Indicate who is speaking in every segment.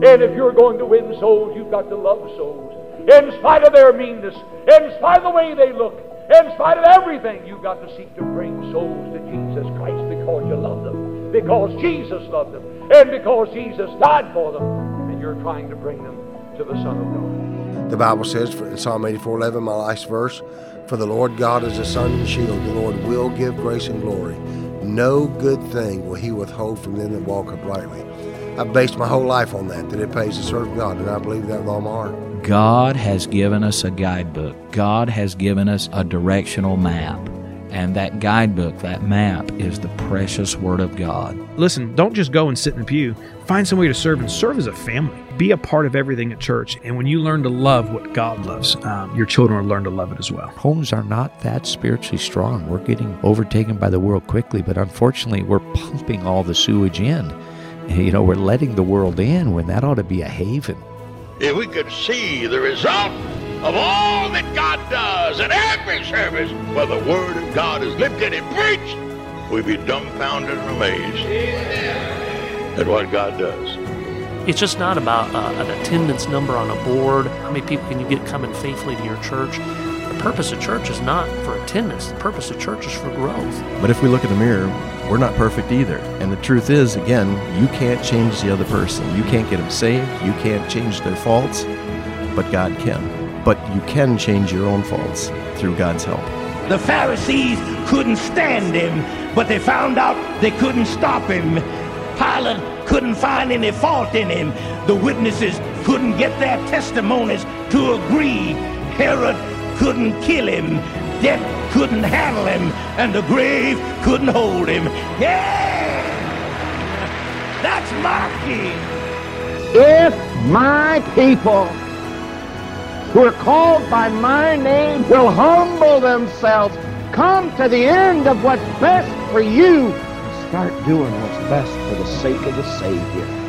Speaker 1: And if you're going to win souls, you've got to love souls. In spite of their meanness, in spite of the way they look, in spite of everything, you've got to seek to bring souls to Jesus Christ because you love them, because Jesus loved them, and because Jesus died for them, and you're trying to bring them to the Son of God.
Speaker 2: The Bible says in Psalm 84:11, my last verse, "For the Lord God is a sun and shield; the Lord will give grace and glory. No good thing will He withhold from them that walk uprightly." I've based my whole life on that, that it pays to serve God, and I believe that with all my heart.
Speaker 3: God has given us a guidebook. God has given us a directional map. And that guidebook, that map, is the precious Word of God.
Speaker 4: Listen, don't just go and sit in the pew. Find some way to serve and serve as a family. Be a part of everything at church. And when you learn to love what God loves, um, your children will learn to love it as well.
Speaker 5: Homes are not that spiritually strong. We're getting overtaken by the world quickly, but unfortunately, we're pumping all the sewage in. You know, we're letting the world in when that ought to be a haven.
Speaker 6: If we could see the result of all that God does in every service where the Word of God is lifted and preached, we'd be dumbfounded and amazed at what God does.
Speaker 7: It's just not about uh, an attendance number on a board. How many people can you get coming faithfully to your church? The purpose of church is not for attendance. The purpose of church is for growth.
Speaker 8: But if we look in the mirror, we're not perfect either. And the truth is, again, you can't change the other person. You can't get them saved. You can't change their faults, but God can. But you can change your own faults through God's help.
Speaker 9: The Pharisees couldn't stand him, but they found out they couldn't stop him. Pilate couldn't find any fault in him. The witnesses couldn't get their testimonies to agree. Herod couldn't kill him. Death couldn't handle him. And the grave couldn't hold him. Yeah! That's my king.
Speaker 10: If my people who are called by my name will humble themselves, come to the end of what's best for you, and start doing what's best for the sake of the Savior.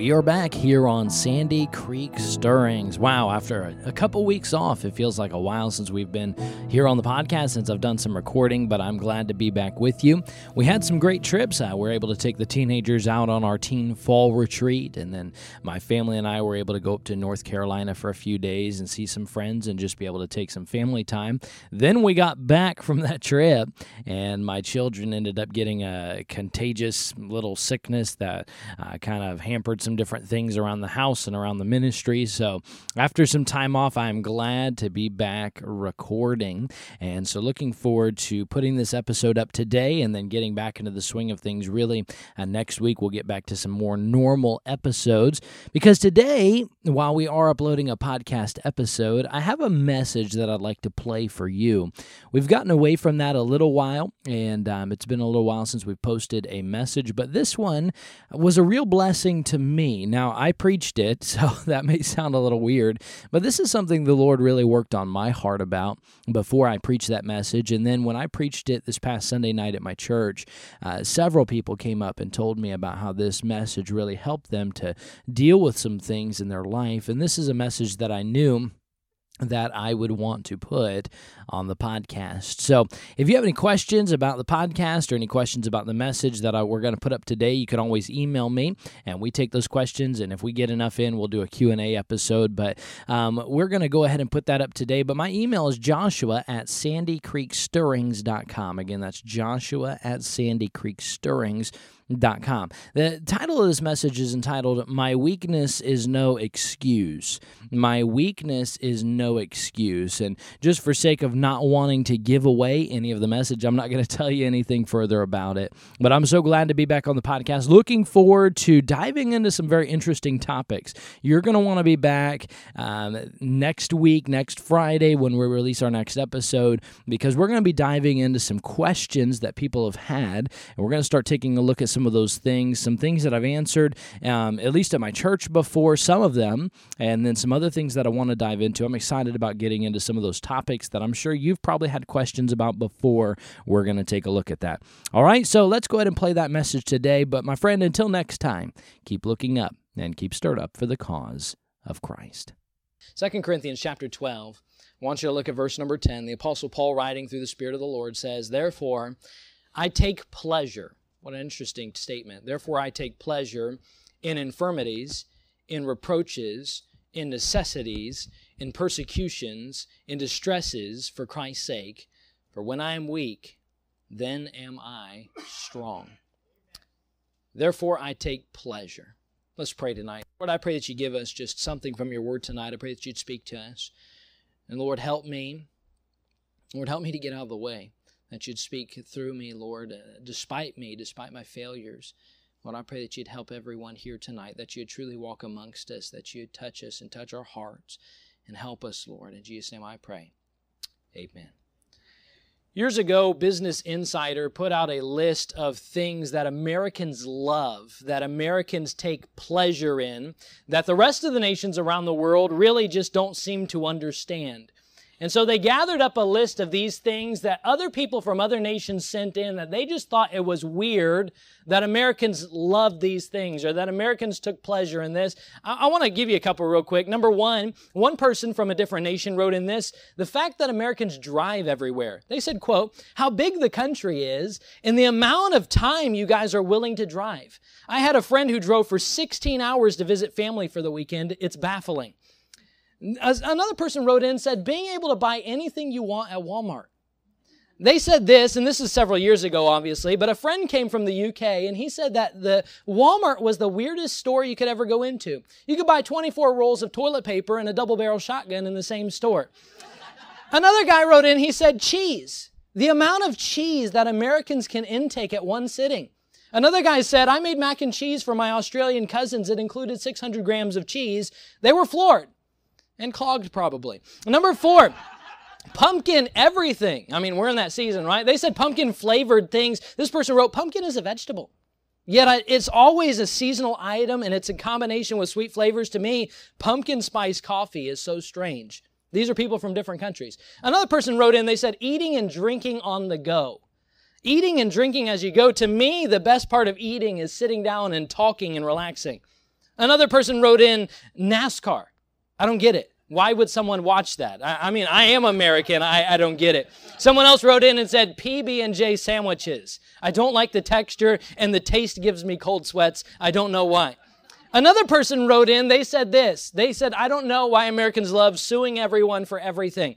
Speaker 11: We are back here on Sandy Creek Stirrings. Wow, after a, couple weeks off, it feels like a while since we've been here on the podcast, since I've done some recording, but I'm glad to be back with you. We had some great trips. Uh, we were able to take the teenagers out on our teen fall retreat, and then my family and I were able to go up to North Carolina for a few days and see some friends and just be able to take some family time. Then we got back from that trip, and my children ended up getting a contagious little sickness that uh, kind of hampered some different things around the house and around the ministry. So, after some time off, I'm glad to be back recording. And so, looking forward to putting this episode up today and then getting back into the swing of things really. Uh, next week, we'll get back to some more normal episodes because today, while we are uploading a podcast episode, I have a message that I'd like to play for you. We've gotten away from that a little while, and um, it's been a little while since we've posted a message, but this one was a real blessing to me. Now, I preached it, so that may sound a little weird, but this is something the Lord really worked on my heart about before I preached that message. And then when I preached it this past Sunday night at my church, uh, several people came up and told me about how this message really helped them to deal with some things in their life. And this is a message that I knew that I would want to put on the podcast. So, if you have any questions about the podcast or any questions about the message that I, we're going to put up today, you can always email me, and we take those questions. And if we get enough in, we'll do a Q and A episode. But um, we're going to go ahead and put that up today. But my email is Joshua at SandyCreekStirrings.com. Again, that's Joshua at SandyCreekStirrings.com Com. The title of this message is entitled My Weakness is No Excuse. My weakness is no excuse. And just for sake of not wanting to give away any of the message, I'm not going to tell you anything further about it. But I'm so glad to be back on the podcast. Looking forward to diving into some very interesting topics. You're going to want to be back um, next week, next Friday, when we release our next episode, because we're going to be diving into some questions that people have had. And we're going to start taking a look at some some of those things, some things that I've answered, um, at least at my church before, some of them, and then some other things that I want to dive into. I'm excited about getting into some of those topics that I'm sure you've probably had questions about before. We're going to take a look at that. All right, so let's go ahead and play that message today. But my friend, until next time, keep looking up and keep stirred up for the cause of Christ. 2 Corinthians chapter 12. I want you to look at verse number 10. The Apostle Paul, writing through the Spirit of the Lord, says, Therefore, I take pleasure. What an interesting statement. Therefore, I take pleasure in infirmities, in reproaches, in necessities, in persecutions, in distresses for Christ's sake. For when I am weak, then am I strong. Therefore, I take pleasure. Let's pray tonight. Lord, I pray that you give us just something from your word tonight. I pray that you'd speak to us. And Lord, help me. Lord, help me to get out of the way. That you'd speak through me, Lord, uh, despite me, despite my failures. Lord, I pray that you'd help everyone here tonight, that you'd truly walk amongst us, that you'd touch us and touch our hearts and help us, Lord. In Jesus' name I pray. Amen. Years ago, Business Insider put out a list of things that Americans love, that Americans take pleasure in, that the rest of the nations around the world really just don't seem to understand. And so they gathered up a list of these things that other people from other nations sent in that they just thought it was weird that Americans loved these things or that Americans took pleasure in this. I, I want to give you a couple real quick. Number one, one person from a different nation wrote in this, the fact that Americans drive everywhere. They said, quote, how big the country is and the amount of time you guys are willing to drive. I had a friend who drove for 16 hours to visit family for the weekend. It's baffling. Another person wrote in said, being able to buy anything you want at Walmart. They said this, and this is several years ago, obviously, but a friend came from the UK and he said that the Walmart was the weirdest store you could ever go into. You could buy 24 rolls of toilet paper and a double barrel shotgun in the same store. Another guy wrote in, he said, cheese. The amount of cheese that Americans can intake at one sitting. Another guy said, I made mac and cheese for my Australian cousins. It included 600 grams of cheese. They were floored and clogged probably. Number four, pumpkin everything. I mean, we're in that season, right? They said pumpkin flavored things. This person wrote, pumpkin is a vegetable. Yet it's always a seasonal item and it's in combination with sweet flavors. To me, pumpkin spice coffee is so strange. These are people from different countries. Another person wrote in, they said, eating and drinking on the go. Eating and drinking as you go. To me, the best part of eating is sitting down and talking and relaxing. Another person wrote in, NASCAR. I don't get it. Why would someone watch that? I, I mean, I am American. I, I don't get it. Someone else wrote in and said PB and J sandwiches. I don't like the texture and the taste gives me cold sweats. I don't know why. Another person wrote in, they said this. They said, I don't know why Americans love suing everyone for everything.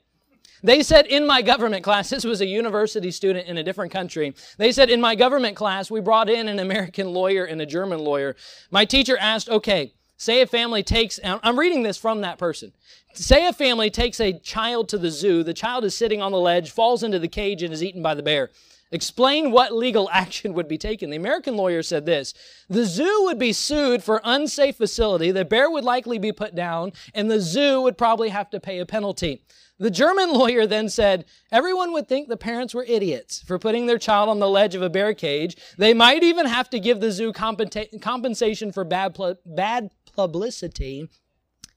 Speaker 11: They said in my government class, this was a university student in a different country. They said in my government class, we brought in an American lawyer and a German lawyer. My teacher asked, okay, Say a family takes, I'm reading this from that person. Say a family takes a child to the zoo. The child is sitting on the ledge, falls into the cage, and is eaten by the bear. Explain what legal action would be taken. The American lawyer said this The zoo would be sued for unsafe facility, the bear would likely be put down, and the zoo would probably have to pay a penalty. The German lawyer then said, Everyone would think the parents were idiots for putting their child on the ledge of a bear cage. They might even have to give the zoo compensa- compensation for bad, pl- bad publicity,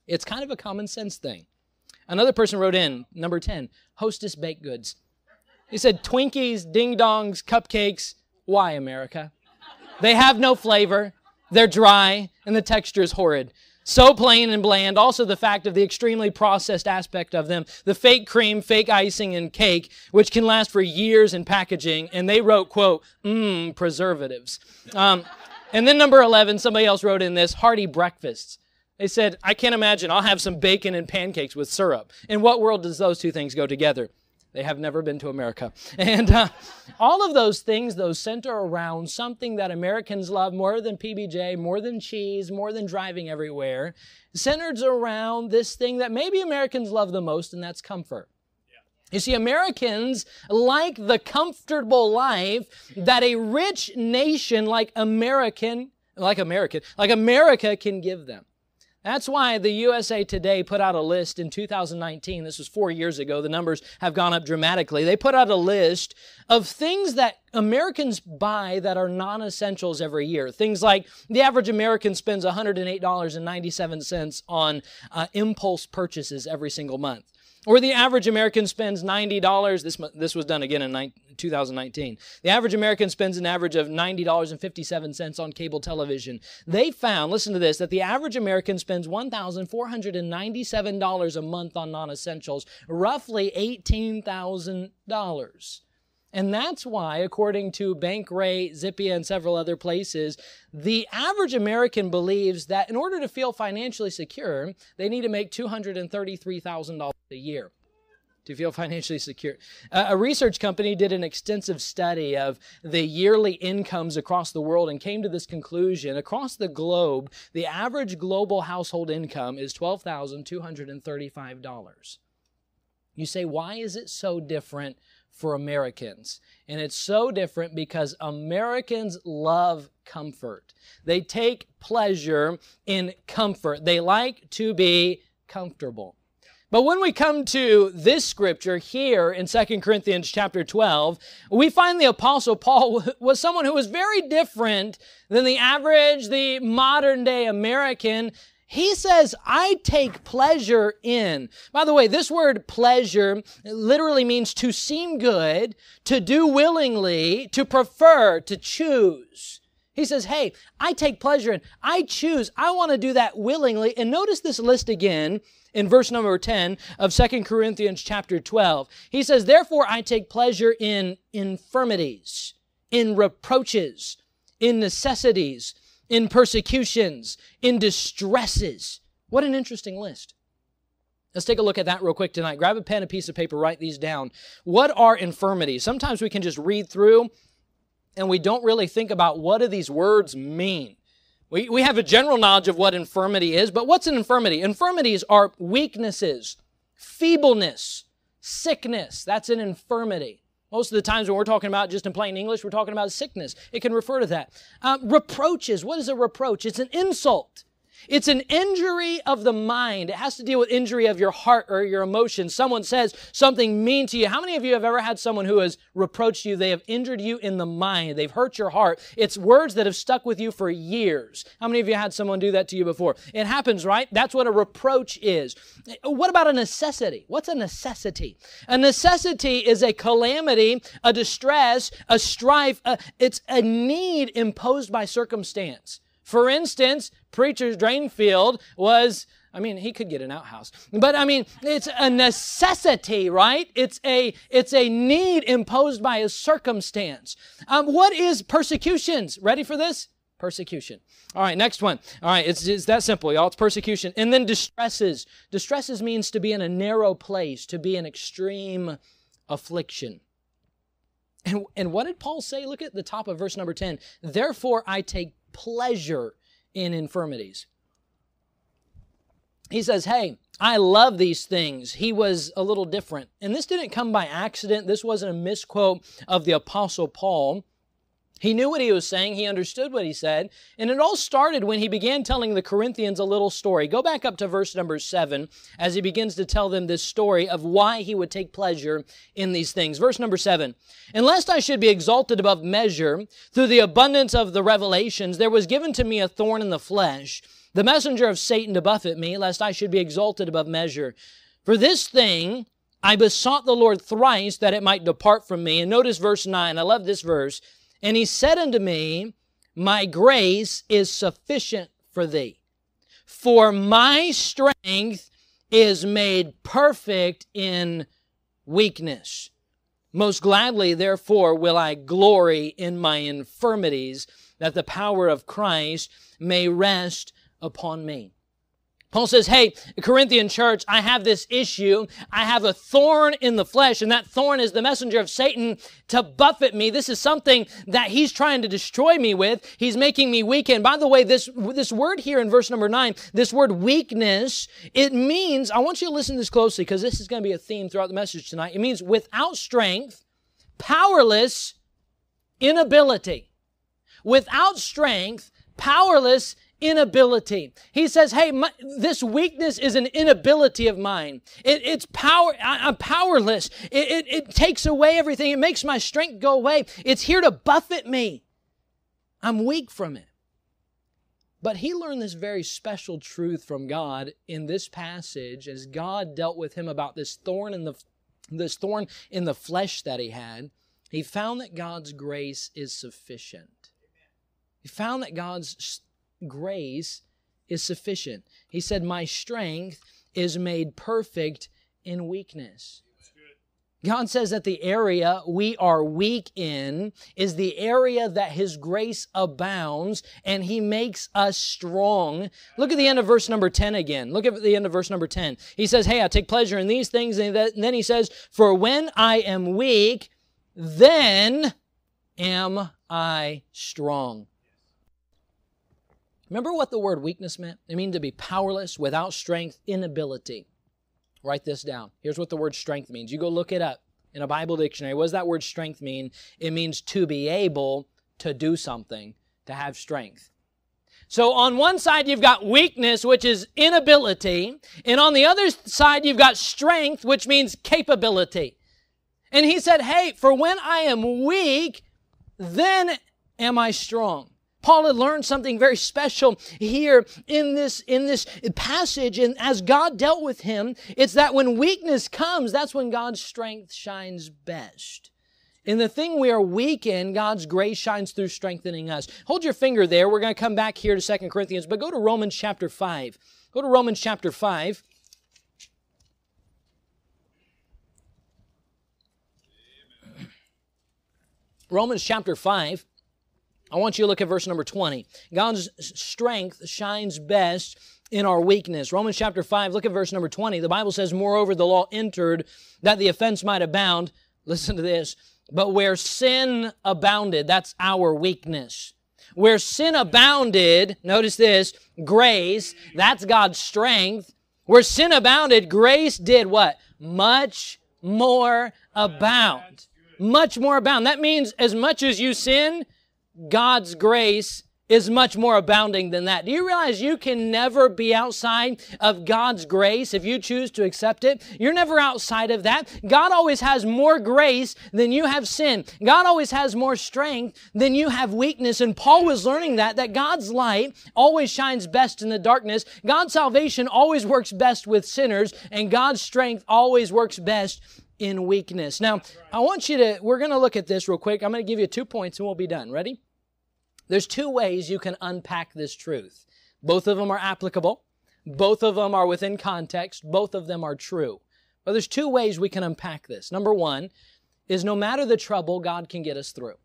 Speaker 11: it's kind of a common sense thing. Another person wrote in, number 10, hostess baked goods. He said, Twinkies, ding dongs, cupcakes. Why, America? They have no flavor, they're dry, and the texture is horrid. So plain and bland. Also, the fact of the extremely processed aspect of them. The fake cream, fake icing, and cake, which can last for years in packaging. And they wrote, quote, mmm, preservatives. Um, and then number 11, somebody else wrote in this hearty breakfasts. They said, I can't imagine. I'll have some bacon and pancakes with syrup. In what world does those two things go together? They have never been to America. And uh, all of those things, those center around something that Americans love more than PBJ, more than cheese, more than driving everywhere, centered around this thing that maybe Americans love the most, and that's comfort. You see, Americans like the comfortable life that a rich nation like American, like American, like America can give them. That's why the USA Today put out a list in 2019. This was four years ago. The numbers have gone up dramatically. They put out a list of things that Americans buy that are non essentials every year. Things like the average American spends $108.97 on uh, impulse purchases every single month. Or the average American spends $90. This, this was done again in 2019. The average American spends an average of $90.57 on cable television. They found, listen to this, that the average American spends $1,497 a month on non essentials, roughly $18,000. And that's why, according to Bankrate, Zippia, and several other places, the average American believes that in order to feel financially secure, they need to make $233,000 a year to feel financially secure. a research company did an extensive study of the yearly incomes across the world and came to this conclusion. Across the globe, the average global household income is $12,235. You say, why is it so different for Americans. And it's so different because Americans love comfort. They take pleasure in comfort. They like to be comfortable. But when we come to this scripture here in 2 Corinthians chapter 12, we find the apostle Paul was someone who was very different than the average, the modern day American he says, I take pleasure in. By the way, this word pleasure literally means to seem good, to do willingly, to prefer, to choose. He says, Hey, I take pleasure in, I choose, I want to do that willingly. And notice this list again in verse number 10 of Second Corinthians chapter 12. He says, Therefore I take pleasure in infirmities, in reproaches, in necessities in persecutions, in distresses. What an interesting list. Let's take a look at that real quick tonight. Grab a pen, and a piece of paper, write these down. What are infirmities? Sometimes we can just read through and we don't really think about what do these words mean. We, we have a general knowledge of what infirmity is, but what's an infirmity? Infirmities are weaknesses, feebleness, sickness. That's an infirmity. Most of the times when we're talking about just in plain English, we're talking about sickness. It can refer to that. Uh, reproaches. What is a reproach? It's an insult. It's an injury of the mind. It has to deal with injury of your heart or your emotions. Someone says something mean to you. How many of you have ever had someone who has reproached you? They have injured you in the mind. They've hurt your heart. It's words that have stuck with you for years. How many of you had someone do that to you before? It happens, right? That's what a reproach is. What about a necessity? What's a necessity? A necessity is a calamity, a distress, a strife. A, it's a need imposed by circumstance. For instance, preacher's drain field was I mean, he could get an outhouse. But I mean, it's a necessity, right? It's a it's a need imposed by a circumstance. Um, what is persecutions? Ready for this? Persecution. All right, next one. All right, it's, it's that simple, y'all. It's persecution. And then distresses. Distresses means to be in a narrow place, to be in extreme affliction. And, and what did Paul say? Look at the top of verse number 10. Therefore, I take pleasure in infirmities. He says, Hey, I love these things. He was a little different. And this didn't come by accident. This wasn't a misquote of the Apostle Paul. He knew what he was saying. He understood what he said. And it all started when he began telling the Corinthians a little story. Go back up to verse number seven as he begins to tell them this story of why he would take pleasure in these things. Verse number seven. And lest I should be exalted above measure through the abundance of the revelations, there was given to me a thorn in the flesh, the messenger of Satan to buffet me, lest I should be exalted above measure. For this thing I besought the Lord thrice that it might depart from me. And notice verse nine. I love this verse. And he said unto me, My grace is sufficient for thee, for my strength is made perfect in weakness. Most gladly, therefore, will I glory in my infirmities, that the power of Christ may rest upon me. Paul says, Hey, Corinthian church, I have this issue. I have a thorn in the flesh, and that thorn is the messenger of Satan to buffet me. This is something that he's trying to destroy me with. He's making me weak. And by the way, this, this word here in verse number nine, this word weakness, it means, I want you to listen to this closely because this is going to be a theme throughout the message tonight. It means without strength, powerless, inability. Without strength, powerless, inability. He says, Hey, my, this weakness is an inability of mine. It, it's power, I, am powerless. It, it, it takes away everything. It makes my strength go away. It's here to buffet me. I'm weak from it. But he learned this very special truth from God in this passage as God dealt with him about this thorn in the this thorn in the flesh that he had. He found that God's grace is sufficient. He found that God's grace is sufficient. He said, "My strength is made perfect in weakness." God says that the area we are weak in is the area that His grace abounds and He makes us strong. Look at the end of verse number 10 again. Look at the end of verse number 10. He says, Hey, I take pleasure in these things. And then He says, For when I am weak, then am I strong. Remember what the word weakness meant? It means to be powerless, without strength, inability. Write this down. Here's what the word strength means. You go look it up in a Bible dictionary. What does that word strength mean? It means to be able to do something, to have strength. So on one side, you've got weakness, which is inability. And on the other side, you've got strength, which means capability. And he said, Hey, for when I am weak, then am I strong. Paul had learned something very special here in this, in this passage. And as God dealt with him, it's that when weakness comes, that's when God's strength shines best. In the thing we are weak in, God's grace shines through strengthening us. Hold your finger there. We're going to come back here to Second Corinthians, but go to Romans chapter 5. Go to Romans chapter 5. Romans chapter 5. I want you to look at verse number 20. God's strength shines best in our weakness. Romans chapter 5, look at verse number 20. The Bible says, Moreover, the law entered that the offense might abound. Listen to this. But where sin abounded, that's our weakness. Where sin abounded, notice this, grace, that's God's strength. Where sin abounded, grace did what? Much more abound. Much more abound. That means as much as you sin, God's grace is much more abounding than that. Do you realize you can never be outside of God's grace if you choose to accept it? You're never outside of that. God always has more grace than you have sin. God always has more strength than you have weakness. And Paul was learning that, that God's light always shines best in the darkness. God's salvation always works best with sinners and God's strength always works best in weakness. Now, I want you to, we're going to look at this real quick. I'm going to give you two points and we'll be done. Ready? There's two ways you can unpack this truth. Both of them are applicable. Both of them are within context. Both of them are true. But there's two ways we can unpack this. Number one is no matter the trouble, God can get us through.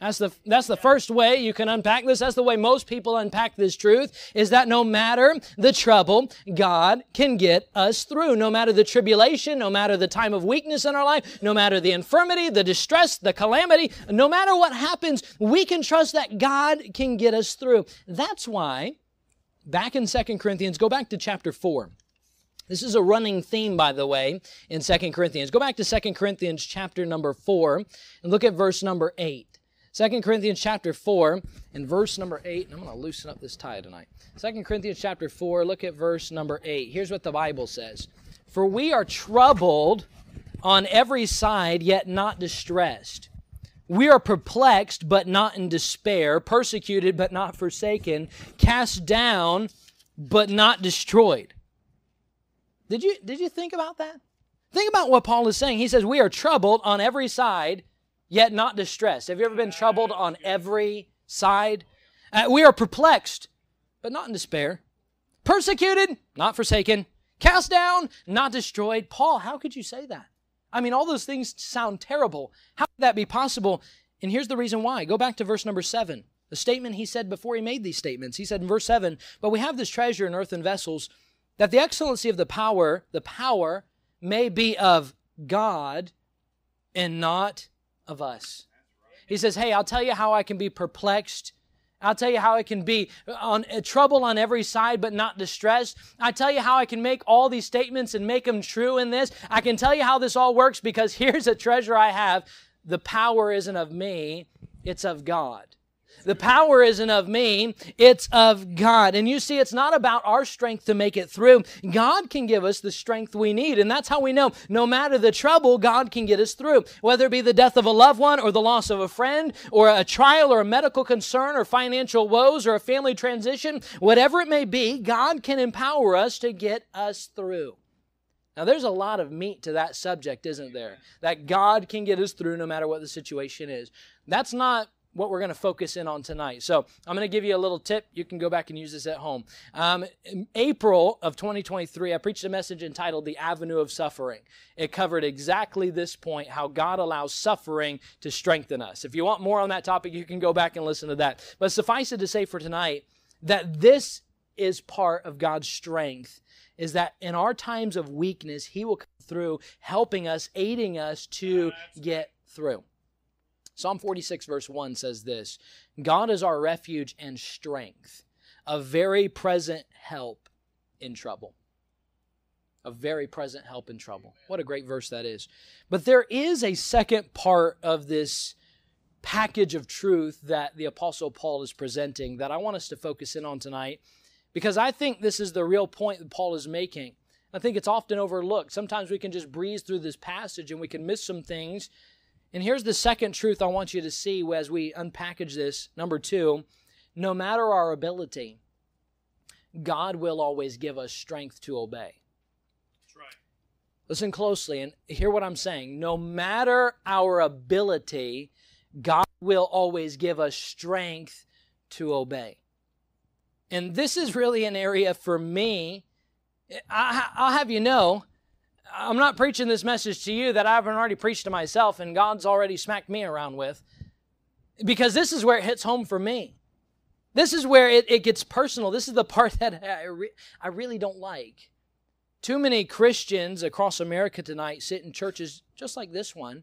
Speaker 11: That's the, that's the first way you can unpack this. That's the way most people unpack this truth is that no matter the trouble, God can get us through. No matter the tribulation, no matter the time of weakness in our life, no matter the infirmity, the distress, the calamity, no matter what happens, we can trust that God can get us through. That's why back in Second Corinthians, go back to chapter 4. This is a running theme, by the way, in Second Corinthians. Go back to Second Corinthians chapter number 4 and look at verse number 8. Second Corinthians chapter 4 and verse number 8. And I'm going to loosen up this tie tonight. Second Corinthians chapter 4, look at verse number 8. Here's what the Bible says For we are troubled on every side, yet not distressed. We are perplexed, but not in despair, persecuted, but not forsaken, cast down, but not destroyed. Did you, did you think about that? Think about what Paul is saying. He says, We are troubled on every side, yet not distressed. Have you ever been troubled on every side? Uh, we are perplexed, but not in despair. Persecuted, not forsaken. Cast down, not destroyed. Paul, how could you say that? I mean, all those things sound terrible. How could that be possible? And here's the reason why. Go back to verse number seven. The statement he said before he made these statements. He said in verse 7, But we have this treasure in earthen vessels, that the excellency of the power, the power, may be of God and not of us. He says, Hey, I'll tell you how I can be perplexed. I'll tell you how I can be on uh, trouble on every side, but not distressed. I tell you how I can make all these statements and make them true in this. I can tell you how this all works because here's a treasure I have. The power isn't of me, it's of God. The power isn't of me, it's of God. And you see, it's not about our strength to make it through. God can give us the strength we need. And that's how we know no matter the trouble, God can get us through. Whether it be the death of a loved one or the loss of a friend or a trial or a medical concern or financial woes or a family transition, whatever it may be, God can empower us to get us through. Now, there's a lot of meat to that subject, isn't there? That God can get us through no matter what the situation is. That's not what we're going to focus in on tonight. So I'm going to give you a little tip. You can go back and use this at home. Um, in April of 2023, I preached a message entitled The Avenue of Suffering. It covered exactly this point how God allows suffering to strengthen us. If you want more on that topic, you can go back and listen to that. But suffice it to say for tonight that this is part of God's strength is that in our times of weakness, He will come through, helping us, aiding us to get through. Psalm 46, verse 1 says this God is our refuge and strength, a very present help in trouble. A very present help in trouble. What a great verse that is. But there is a second part of this package of truth that the Apostle Paul is presenting that I want us to focus in on tonight because I think this is the real point that Paul is making. I think it's often overlooked. Sometimes we can just breeze through this passage and we can miss some things. And here's the second truth I want you to see as we unpackage this. Number two, no matter our ability, God will always give us strength to obey. That's right. Listen closely and hear what I'm saying. No matter our ability, God will always give us strength to obey. And this is really an area for me. I, will have you know, I'm not preaching this message to you that I haven't already preached to myself and God's already smacked me around with. Because this is where it hits home for me. This is where it, it gets personal. This is the part that I, re- I really don't like. Too many Christians across America tonight sit in churches just like this one,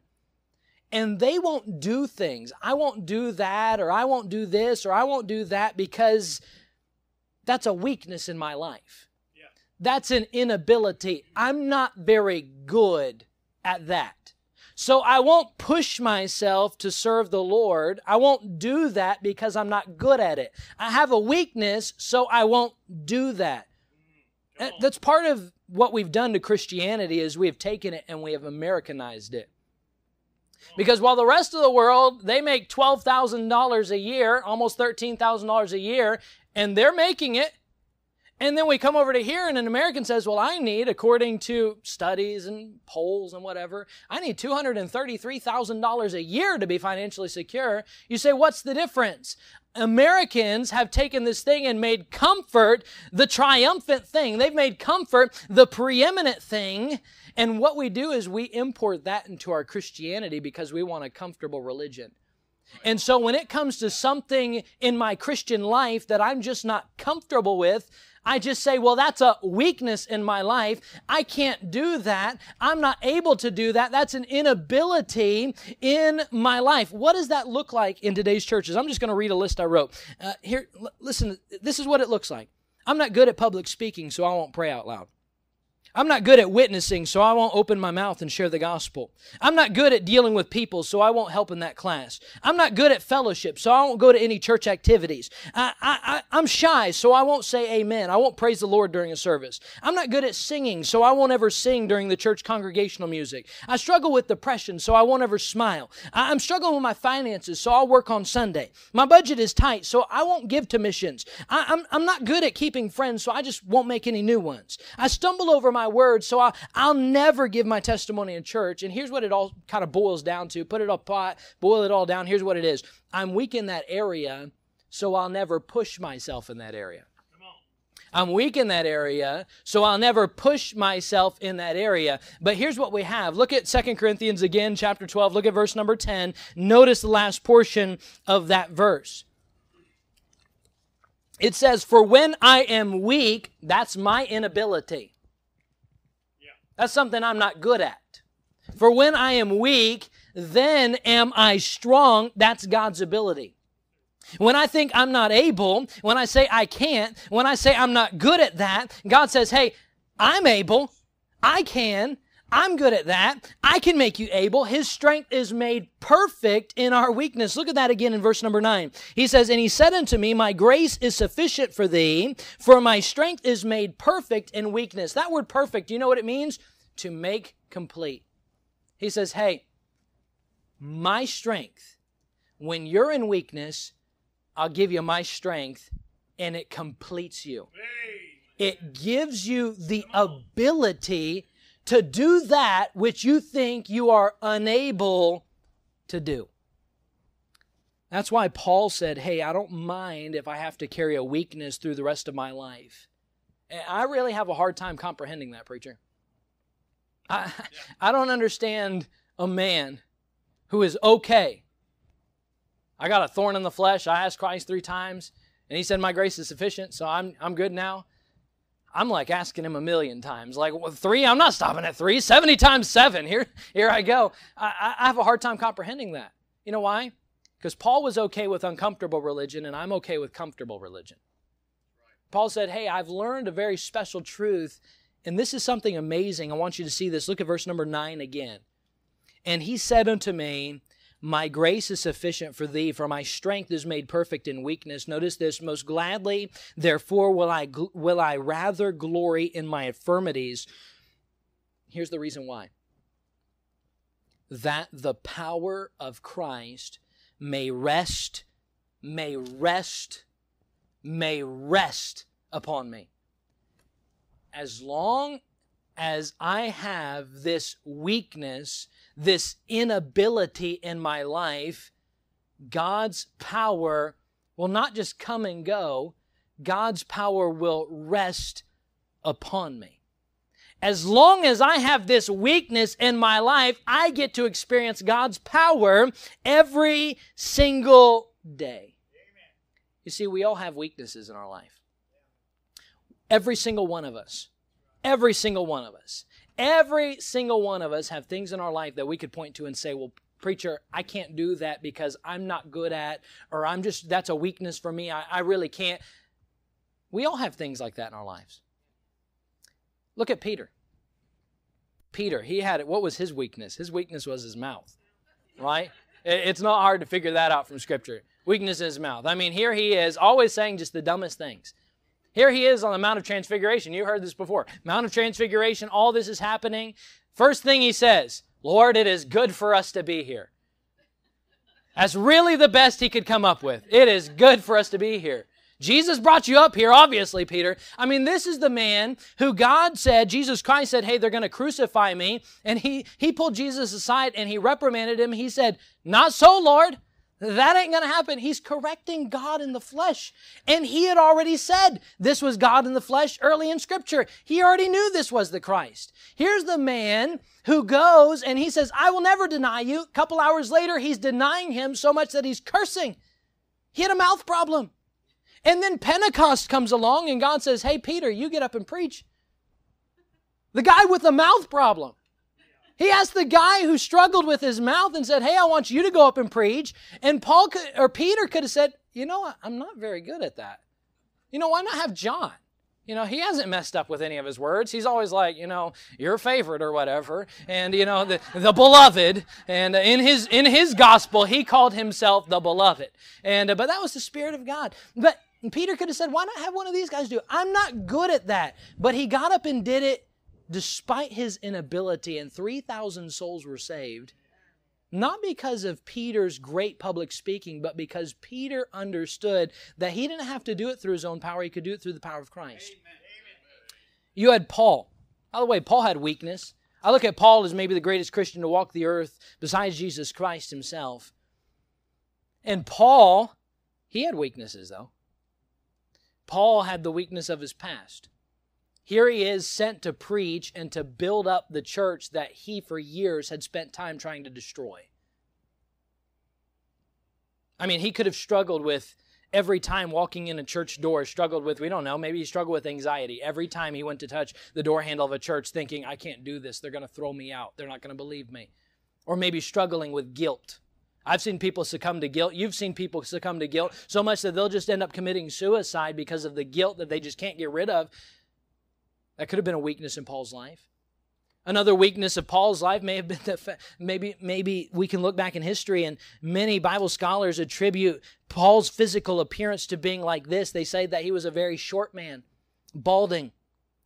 Speaker 11: and they won't do things. I won't do that, or I won't do this, or I won't do that because that's a weakness in my life. That's an inability. I'm not very good at that. So I won't push myself to serve the Lord. I won't do that because I'm not good at it. I have a weakness, so I won't do that. That's part of what we've done to Christianity is we have taken it and we have Americanized it. Because while the rest of the world, they make $12,000 a year, almost $13,000 a year, and they're making it. And then we come over to here, and an American says, Well, I need, according to studies and polls and whatever, I need $233,000 a year to be financially secure. You say, What's the difference? Americans have taken this thing and made comfort the triumphant thing. They've made comfort the preeminent thing. And what we do is we import that into our Christianity because we want a comfortable religion. And so when it comes to something in my Christian life that I'm just not comfortable with, I just say, well, that's a weakness in my life. I can't do that. I'm not able to do that. That's an inability in my life. What does that look like in today's churches? I'm just going to read a list I wrote. Uh, here, l- listen, this is what it looks like. I'm not good at public speaking, so I won't pray out loud. I'm not good at witnessing, so I won't open my mouth and share the gospel. I'm not good at dealing with people, so I won't help in that class. I'm not good at fellowship, so I won't go to any church activities. I, I, I'm shy, so I won't say amen. I won't praise the Lord during a service. I'm not good at singing, so I won't ever sing during the church congregational music. I struggle with depression, so I won't ever smile. I, I'm struggling with my finances, so I'll work on Sunday. My budget is tight, so I won't give to missions. I, I'm, I'm not good at keeping friends, so I just won't make any new ones. I stumble over my my word, so I'll, I'll never give my testimony in church. And here's what it all kind of boils down to put it up pot, boil it all down. Here's what it is I'm weak in that area, so I'll never push myself in that area. I'm weak in that area, so I'll never push myself in that area. But here's what we have. Look at Second Corinthians again, chapter 12. Look at verse number 10. Notice the last portion of that verse. It says, For when I am weak, that's my inability. That's something I'm not good at. For when I am weak, then am I strong. That's God's ability. When I think I'm not able, when I say I can't, when I say I'm not good at that, God says, hey, I'm able, I can, I'm good at that. I can make you able. His strength is made perfect in our weakness. Look at that again in verse number nine. He says, And he said unto me, My grace is sufficient for thee, for my strength is made perfect in weakness. That word perfect, do you know what it means? To make complete. He says, Hey, my strength, when you're in weakness, I'll give you my strength and it completes you. It gives you the ability to do that which you think you are unable to do. That's why Paul said, Hey, I don't mind if I have to carry a weakness through the rest of my life. And I really have a hard time comprehending that, preacher. I, I don't understand a man who is okay. I got a thorn in the flesh. I asked Christ three times, and he said, My grace is sufficient, so I'm, I'm good now. I'm like asking him a million times. Like, well, three? I'm not stopping at three. 70 times seven. Here, here I go. I, I have a hard time comprehending that. You know why? Because Paul was okay with uncomfortable religion, and I'm okay with comfortable religion. Paul said, Hey, I've learned a very special truth, and this is something amazing. I want you to see this. Look at verse number nine again. And he said unto me, My grace is sufficient for thee, for my strength is made perfect in weakness. Notice this, most gladly, therefore will I, will I rather glory in my infirmities. Here's the reason why that the power of Christ may rest, may rest, may rest upon me. As long as I have this weakness, this inability in my life, God's power will not just come and go, God's power will rest upon me. As long as I have this weakness in my life, I get to experience God's power every single day. You see, we all have weaknesses in our life. Every single one of us. Every single one of us. Every single one of us have things in our life that we could point to and say, well, preacher, I can't do that because I'm not good at, or I'm just, that's a weakness for me. I, I really can't. We all have things like that in our lives. Look at Peter. Peter, he had it. What was his weakness? His weakness was his mouth, right? It's not hard to figure that out from Scripture. Weakness in his mouth. I mean, here he is, always saying just the dumbest things. Here he is on the Mount of Transfiguration. You heard this before. Mount of Transfiguration, all this is happening. First thing he says, Lord, it is good for us to be here. That's really the best he could come up with. It is good for us to be here. Jesus brought you up here, obviously, Peter. I mean, this is the man who God said, Jesus Christ said, hey, they're going to crucify me. And he, he pulled Jesus aside and he reprimanded him. He said, not so, Lord. That ain't going to happen. He's correcting God in the flesh. And he had already said this was God in the flesh early in scripture. He already knew this was the Christ. Here's the man who goes and he says, I will never deny you. A couple hours later, he's denying him so much that he's cursing. He had a mouth problem. And then Pentecost comes along and God says, Hey, Peter, you get up and preach. The guy with the mouth problem. He asked the guy who struggled with his mouth and said, Hey, I want you to go up and preach. And Paul could, or Peter could have said, You know, I'm not very good at that. You know, why not have John? You know, he hasn't messed up with any of his words. He's always like, you know, your favorite or whatever, and you know, the, the beloved. And in his in his gospel, he called himself the beloved. And uh, but that was the spirit of God. But Peter could have said, why not have one of these guys do it? I'm not good at that. But he got up and did it despite his inability, and 3,000 souls were saved, not because of Peter's great public speaking, but because Peter understood that he didn't have to do it through his own power, he could do it through the power of Christ. Amen. You had Paul. By the way, Paul had weakness. I look at Paul as maybe the greatest Christian to walk the earth besides Jesus Christ himself. And Paul, he had weaknesses though. Paul had the weakness of his past. Here he is sent to preach and to build up the church that he for years had spent time trying to destroy. I mean, he could have struggled with every time walking in a church door, struggled with, we don't know, maybe he struggled with anxiety. Every time he went to touch the door handle of a church, thinking, I can't do this. They're going to throw me out. They're not going to believe me. Or maybe struggling with guilt. I've seen people succumb to guilt. You've seen people succumb to guilt so much that they'll just end up committing suicide because of the guilt that they just can't get rid of. That could have been a weakness in Paul's life. Another weakness of Paul's life may have been that maybe maybe we can look back in history and many Bible scholars attribute Paul's physical appearance to being like this. They say that he was a very short man, balding,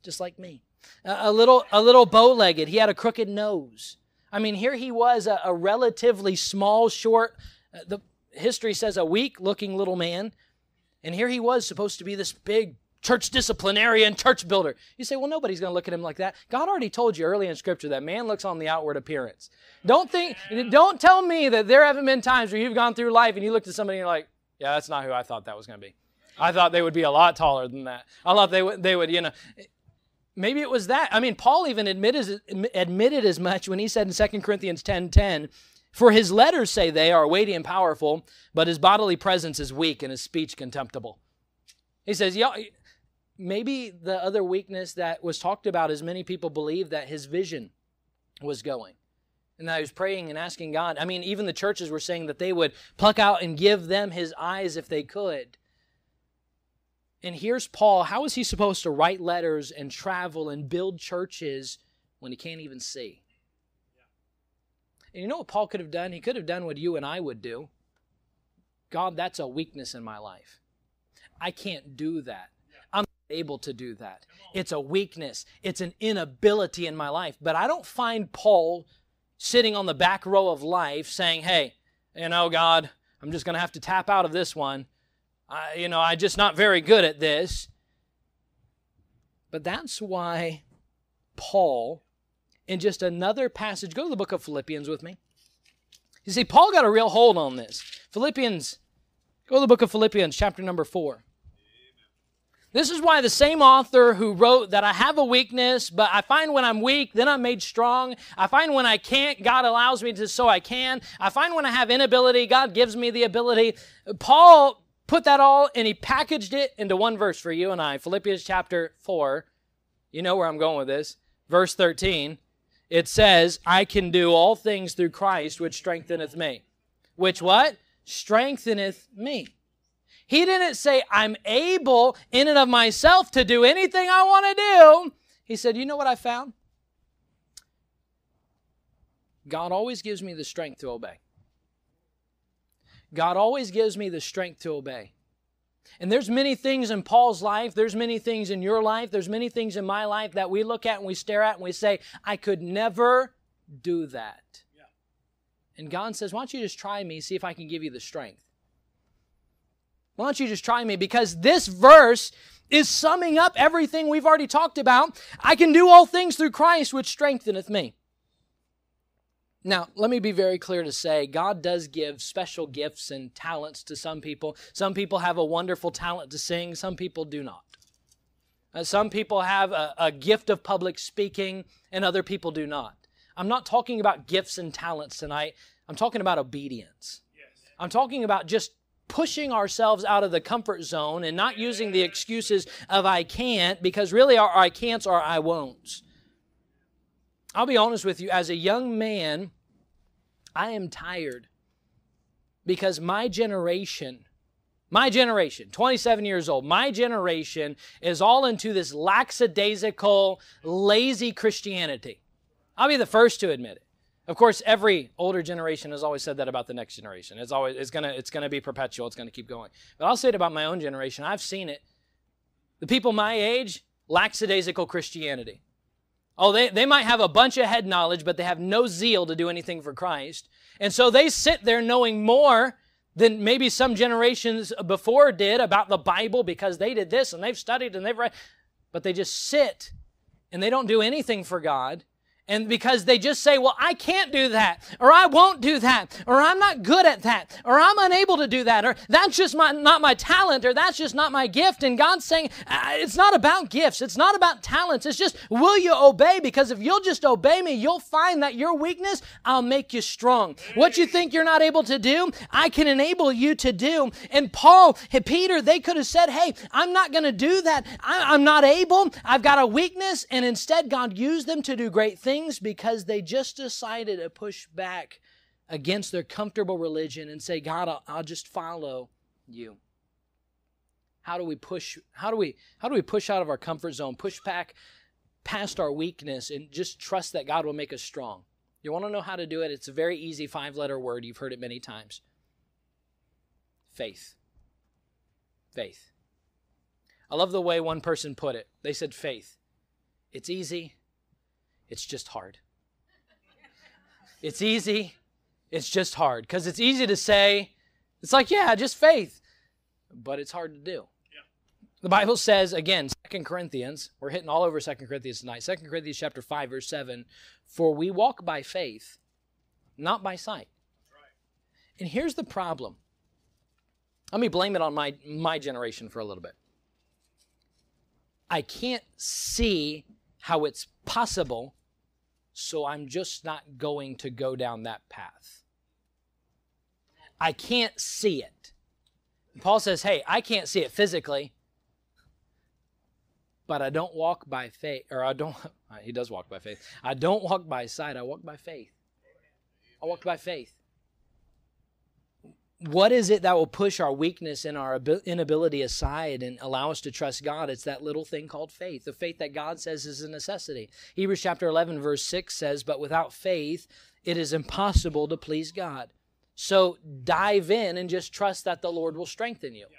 Speaker 11: just like me, a, little a little bow-legged. He had a crooked nose. I mean, here he was, a, a relatively small, short. Uh, the history says a weak-looking little man, and here he was supposed to be this big church disciplinarian, church builder. You say, well, nobody's going to look at him like that. God already told you early in Scripture that man looks on the outward appearance. Don't think, don't tell me that there haven't been times where you've gone through life and you looked at somebody and you're like, yeah, that's not who I thought that was going to be. I thought they would be a lot taller than that. I thought they would, they would, you know. Maybe it was that. I mean, Paul even admitted, admitted as much when he said in 2 Corinthians 10 10, for his letters say they are weighty and powerful, but his bodily presence is weak and his speech contemptible. He says, y'all, maybe the other weakness that was talked about is many people believe that his vision was going and that he was praying and asking God. I mean, even the churches were saying that they would pluck out and give them his eyes if they could. And here's Paul. How is he supposed to write letters and travel and build churches when he can't even see? And you know what Paul could have done? He could have done what you and I would do. God, that's a weakness in my life. I can't do that able to do that. It's a weakness, it's an inability in my life. But I don't find Paul sitting on the back row of life saying, hey, you know, God, I'm just going to have to tap out of this one. I, you know, I'm just not very good at this. But that's why Paul, in just another passage, go to the book of Philippians with me. You see, Paul got a real hold on this. Philippians, go to the book of Philippians, chapter number 4. This is why the same author who wrote that I have a weakness, but I find when I'm weak, then I'm made strong. I find when I can't, God allows me to so I can. I find when I have inability, God gives me the ability. Paul put that all and he packaged it into one verse for you and I. Philippians chapter 4. You know where I'm going with this. Verse 13. It says, I can do all things through Christ which strengtheneth me. Which what? Strengtheneth me. He didn't say, I'm able in and of myself to do anything I want to do. He said, You know what I found? God always gives me the strength to obey. God always gives me the strength to obey. And there's many things in Paul's life, there's many things in your life, there's many things in my life that we look at and we stare at and we say, I could never do that. Yeah. And God says, Why don't you just try me, see if I can give you the strength? Why don't you just try me? Because this verse is summing up everything we've already talked about. I can do all things through Christ, which strengtheneth me. Now, let me be very clear to say God does give special gifts and talents to some people. Some people have a wonderful talent to sing, some people do not. Uh, some people have a, a gift of public speaking, and other people do not. I'm not talking about gifts and talents tonight. I'm talking about obedience. Yes. I'm talking about just pushing ourselves out of the comfort zone and not using the excuses of I can't because really our I can'ts are I won'ts. I'll be honest with you, as a young man, I am tired because my generation, my generation, 27 years old, my generation is all into this lackadaisical, lazy Christianity. I'll be the first to admit it. Of course, every older generation has always said that about the next generation. It's always it's gonna it's gonna be perpetual. It's gonna keep going. But I'll say it about my own generation. I've seen it. The people my age, lackadaisical Christianity. Oh, they, they might have a bunch of head knowledge, but they have no zeal to do anything for Christ. And so they sit there knowing more than maybe some generations before did about the Bible because they did this and they've studied and they've read. But they just sit and they don't do anything for God. And because they just say, well, I can't do that, or I won't do that, or I'm not good at that, or I'm unable to do that, or that's just my, not my talent, or that's just not my gift. And God's saying, it's not about gifts, it's not about talents, it's just, will you obey? Because if you'll just obey me, you'll find that your weakness, I'll make you strong. What you think you're not able to do, I can enable you to do. And Paul, Peter, they could have said, hey, I'm not going to do that. I, I'm not able. I've got a weakness. And instead, God used them to do great things things because they just decided to push back against their comfortable religion and say, God, I'll, I'll just follow you. How do we push? How do we? How do we push out of our comfort zone? Push back, past our weakness and just trust that God will make us strong. You want to know how to do it? It's a very easy five letter word. You've heard it many times faith. Faith. I love the way one person put it. They said, faith. It's easy, it's just hard. It's easy, it's just hard. Because it's easy to say, it's like, yeah, just faith. But it's hard to do. The Bible says, again, Second Corinthians, we're hitting all over Second Corinthians tonight. Second Corinthians chapter 5, verse 7, for we walk by faith, not by sight. And here's the problem. Let me blame it on my, my generation for a little bit. I can't see how it's possible, so I'm just not going to go down that path. I can't see it. Paul says, Hey, I can't see it physically, but I don't walk by faith, or I don't, he does walk by faith. I don't walk by sight, I walk by faith. I walk by faith. What is it that will push our weakness and our inability aside and allow us to trust God? It's that little thing called faith, the faith that God says is a necessity. Hebrews chapter 11, verse 6 says, But without faith, it is impossible to please God. So dive in and just trust that the Lord will strengthen you. Yeah.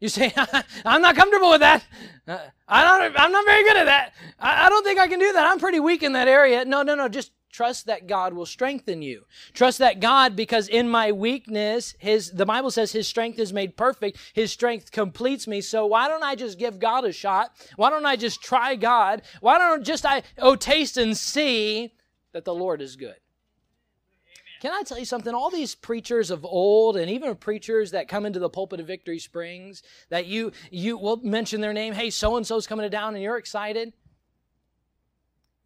Speaker 11: You say, I'm not comfortable with that. Uh, I don't, I'm not very good at that. I, I don't think I can do that. I'm pretty weak in that area. No, no, no. Just trust that God will strengthen you. Trust that God, because in my weakness, his, the Bible says his strength is made perfect. His strength completes me. So why don't I just give God a shot? Why don't I just try God? Why don't just I, oh, taste and see that the Lord is good? Can I tell you something? All these preachers of old, and even preachers that come into the pulpit of Victory Springs, that you you will mention their name. Hey, so and so's coming to down, and you're excited.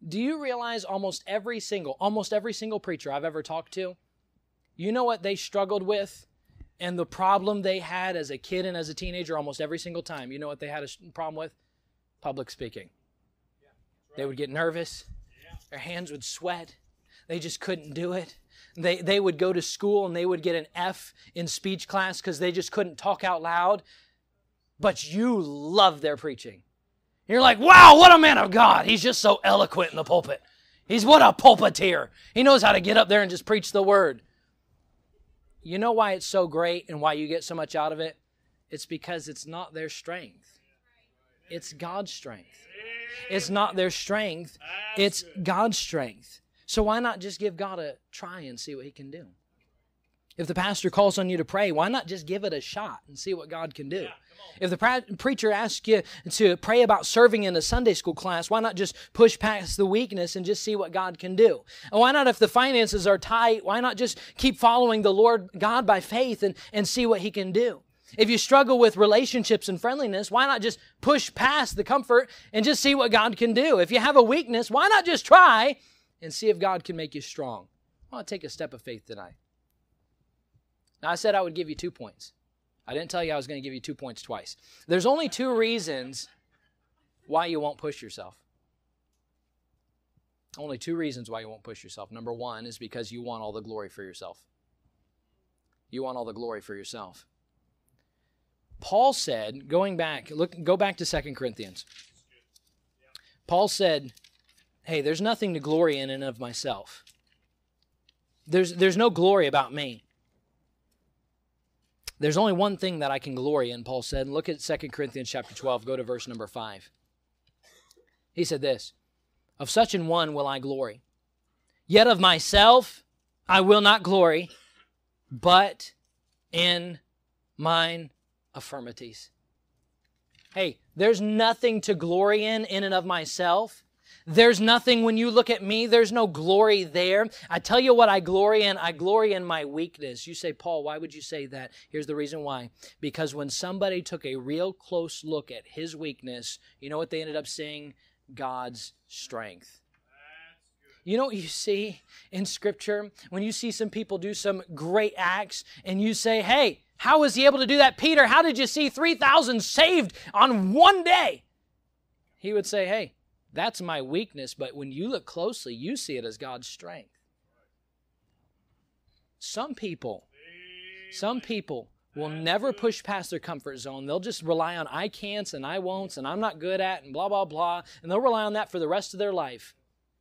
Speaker 11: Do you realize almost every single, almost every single preacher I've ever talked to, you know what they struggled with, and the problem they had as a kid and as a teenager, almost every single time. You know what they had a problem with? Public speaking. They would get nervous. Their hands would sweat. They just couldn't do it. They, they would go to school and they would get an F in speech class because they just couldn't talk out loud. But you love their preaching. You're like, wow, what a man of God. He's just so eloquent in the pulpit. He's what a pulpiteer. He knows how to get up there and just preach the word. You know why it's so great and why you get so much out of it? It's because it's not their strength, it's God's strength. It's not their strength, it's God's strength. So why not just give God a try and see what He can do? If the pastor calls on you to pray, why not just give it a shot and see what God can do? Yeah, if the pra- preacher asks you to pray about serving in a Sunday school class, why not just push past the weakness and just see what God can do? And why not, if the finances are tight, why not just keep following the Lord God by faith and, and see what He can do? If you struggle with relationships and friendliness, why not just push past the comfort and just see what God can do? If you have a weakness, why not just try and see if God can make you strong. Want to take a step of faith tonight. Now, I said I would give you two points. I didn't tell you I was going to give you two points twice. There's only two reasons why you won't push yourself. Only two reasons why you won't push yourself. Number one is because you want all the glory for yourself. You want all the glory for yourself. Paul said, going back, look, go back to Second Corinthians. Paul said, hey, there's nothing to glory in and of myself. There's, there's no glory about me. There's only one thing that I can glory in, Paul said. Look at 2 Corinthians chapter 12. Go to verse number 5. He said this Of such an one will I glory. Yet of myself I will not glory, but in mine affirmities. Hey, there's nothing to glory in in and of myself. There's nothing, when you look at me, there's no glory there. I tell you what I glory in. I glory in my weakness. You say, Paul, why would you say that? Here's the reason why. Because when somebody took a real close look at his weakness, you know what they ended up seeing? God's strength. You know what you see in Scripture? When you see some people do some great acts and you say, hey, how was he able to do that? Peter, how did you see 3,000 saved on one day? He would say, hey, that's my weakness, but when you look closely, you see it as God's strength. Some people, some people will never push past their comfort zone. They'll just rely on I can'ts and I won'ts and I'm not good at and blah, blah, blah. And they'll rely on that for the rest of their life.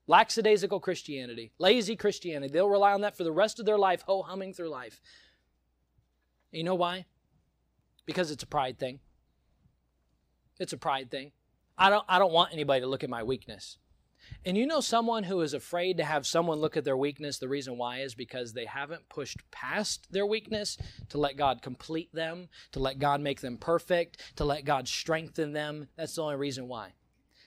Speaker 11: Lackadaisical Christianity, lazy Christianity. They'll rely on that for the rest of their life, ho humming through life. You know why? Because it's a pride thing. It's a pride thing. I don't, I don't want anybody to look at my weakness. And you know someone who is afraid to have someone look at their weakness, the reason why is because they haven't pushed past their weakness to let God complete them, to let God make them perfect, to let God strengthen them. That's the only reason why.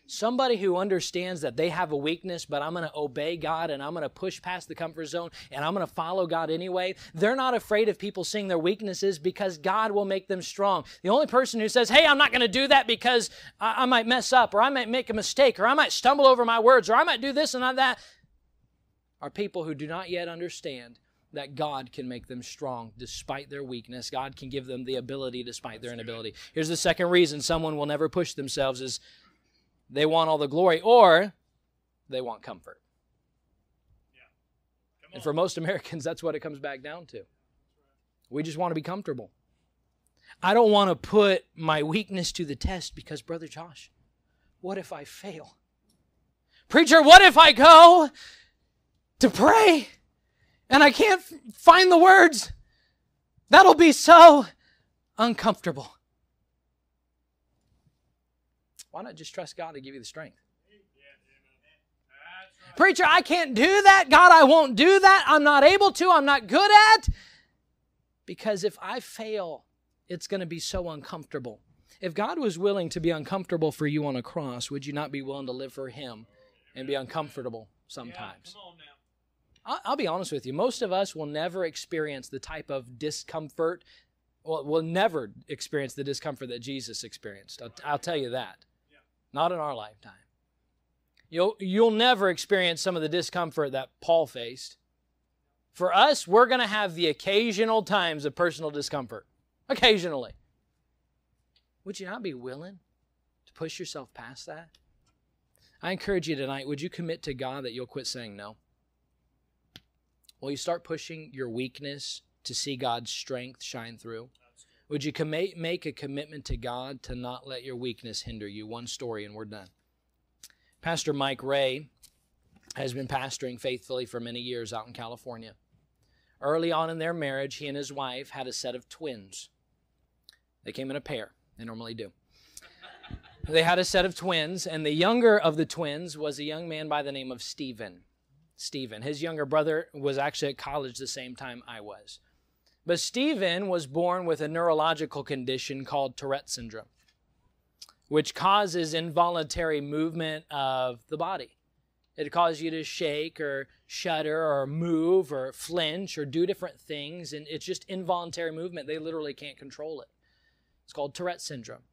Speaker 11: Somebody who understands that they have a weakness, but I'm going to obey God and I'm going to push past the comfort zone and I'm going to follow God anyway. They're not afraid of people seeing their weaknesses because God will make them strong. The only person who says, Hey, I'm not going to do that because I, I might mess up or I might make a mistake or I might stumble over my words or I might do this and not that are people who do not yet understand that God can make them strong despite their weakness. God can give them the ability despite their inability. Here's the second reason someone will never push themselves is they want all the glory, or they want comfort. And for most Americans, that's what it comes back down to. We just want to be comfortable. I don't want to put my weakness to the test because, Brother Josh, what if I fail? Preacher, what if I go to pray and I can't find the words? That'll be so uncomfortable. Why not just trust God to give you the strength? Preacher, I can't do that. God, I won't do that. I'm not able to. I'm not good at. Because if I fail, it's going to be so uncomfortable. If God was willing to be uncomfortable for you on a cross, would you not be willing to live for Him and be uncomfortable sometimes? I'll be honest with you. Most of us will never experience the type of discomfort, well, we'll never experience the discomfort that Jesus experienced. I'll, I'll tell you that. Not in our lifetime. You'll, you'll never experience some of the discomfort that Paul faced. For us, we're going to have the occasional times of personal discomfort. Occasionally. Would you not be willing to push yourself past that? I encourage you tonight, would you commit to God that you'll quit saying no? Will you start pushing your weakness to see God's strength shine through? Would you commit, make a commitment to God to not let your weakness hinder you? One story and we're done. Pastor Mike Ray has been pastoring faithfully for many years out in California. Early on in their marriage, he and his wife had a set of twins. They came in a pair, they normally do. they had a set of twins, and the younger of the twins was a young man by the name of Stephen. Stephen. His younger brother was actually at college the same time I was. But Stephen was born with a neurological condition called Tourette syndrome, which causes involuntary movement of the body. It causes you to shake or shudder or move or flinch or do different things, and it's just involuntary movement. They literally can't control it. It's called Tourette syndrome.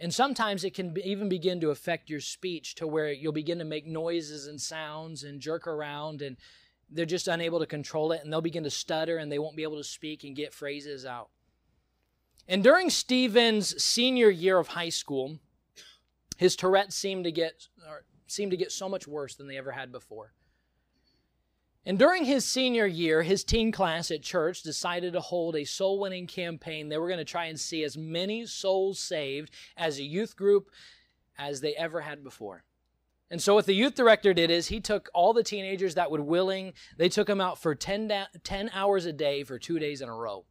Speaker 11: And sometimes it can even begin to affect your speech to where you'll begin to make noises and sounds and jerk around and they're just unable to control it and they'll begin to stutter and they won't be able to speak and get phrases out. And during Stephen's senior year of high school, his Tourette seemed to get seemed to get so much worse than they ever had before. And during his senior year, his teen class at church decided to hold a soul winning campaign. They were going to try and see as many souls saved as a youth group as they ever had before. And so what the youth director did is he took all the teenagers that would willing, they took them out for 10, da- 10 hours a day for two days in a row.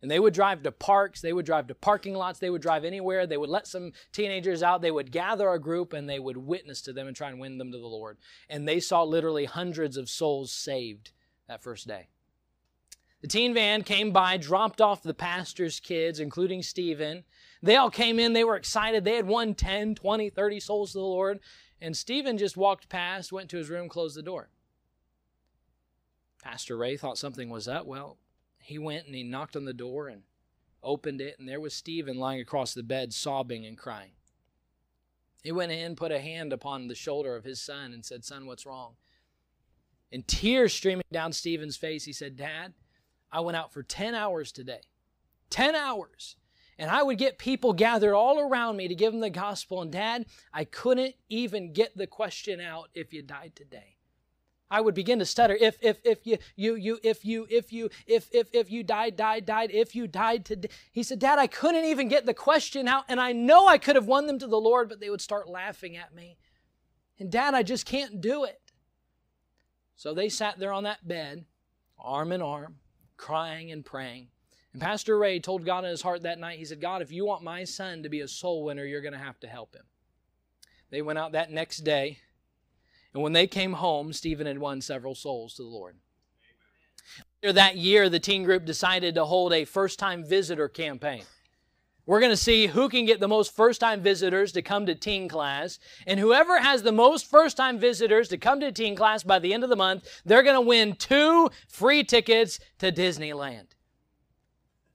Speaker 11: And they would drive to parks, they would drive to parking lots, they would drive anywhere. They would let some teenagers out, they would gather a group and they would witness to them and try and win them to the Lord. And they saw literally hundreds of souls saved that first day. The teen van came by, dropped off the pastor's kids, including Stephen. They all came in, they were excited. They had won 10, 20, 30 souls to the Lord. And Stephen just walked past, went to his room, closed the door. Pastor Ray thought something was up. Well, he went and he knocked on the door and opened it, and there was Stephen lying across the bed, sobbing and crying. He went in, put a hand upon the shoulder of his son, and said, Son, what's wrong? And tears streaming down Stephen's face, he said, Dad, I went out for 10 hours today. 10 hours. And I would get people gathered all around me to give them the gospel. And dad, I couldn't even get the question out if you died today. I would begin to stutter. If if if you you you if you if you if if if you died died died if you died today. He said, "Dad, I couldn't even get the question out and I know I could have won them to the Lord, but they would start laughing at me. And dad, I just can't do it." So they sat there on that bed, arm in arm, crying and praying. And Pastor Ray told God in his heart that night, he said, God, if you want my son to be a soul winner, you're going to have to help him. They went out that next day, and when they came home, Stephen had won several souls to the Lord. Later that year, the teen group decided to hold a first time visitor campaign. We're going to see who can get the most first time visitors to come to teen class. And whoever has the most first time visitors to come to teen class by the end of the month, they're going to win two free tickets to Disneyland.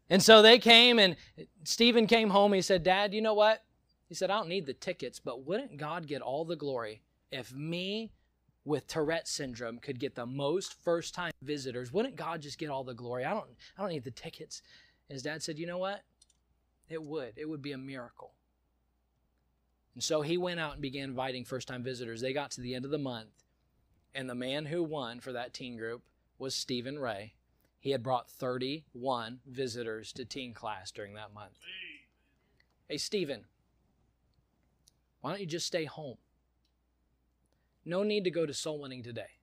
Speaker 11: And so they came, and Stephen came home. He said, Dad, you know what? He said, I don't need the tickets, but wouldn't God get all the glory if me with Tourette syndrome could get the most first time visitors? Wouldn't God just get all the glory? I don't, I don't need the tickets. His dad said, You know what? It would. It would be a miracle. And so he went out and began inviting first time visitors. They got to the end of the month, and the man who won for that teen group was Stephen Ray. He had brought 31 visitors to teen class during that month. Hey, Stephen, why don't you just stay home? No need to go to soul winning today.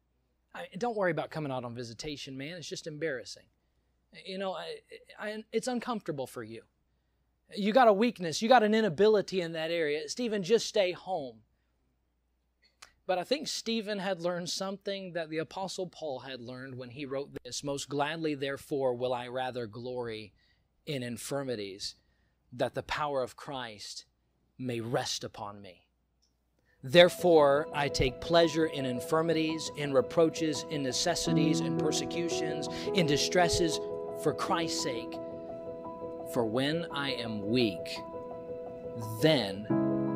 Speaker 11: I, don't worry about coming out on visitation, man. It's just embarrassing. You know, I, I, it's uncomfortable for you. You got a weakness, you got an inability in that area. Stephen, just stay home. But I think Stephen had learned something that the Apostle Paul had learned when he wrote this Most gladly, therefore, will I rather glory in infirmities, that the power of Christ may rest upon me. Therefore, I take pleasure in infirmities, in reproaches, in necessities, in persecutions, in distresses for Christ's sake. For when I am weak, then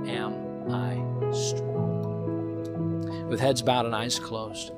Speaker 11: am I strong with heads bowed and eyes closed.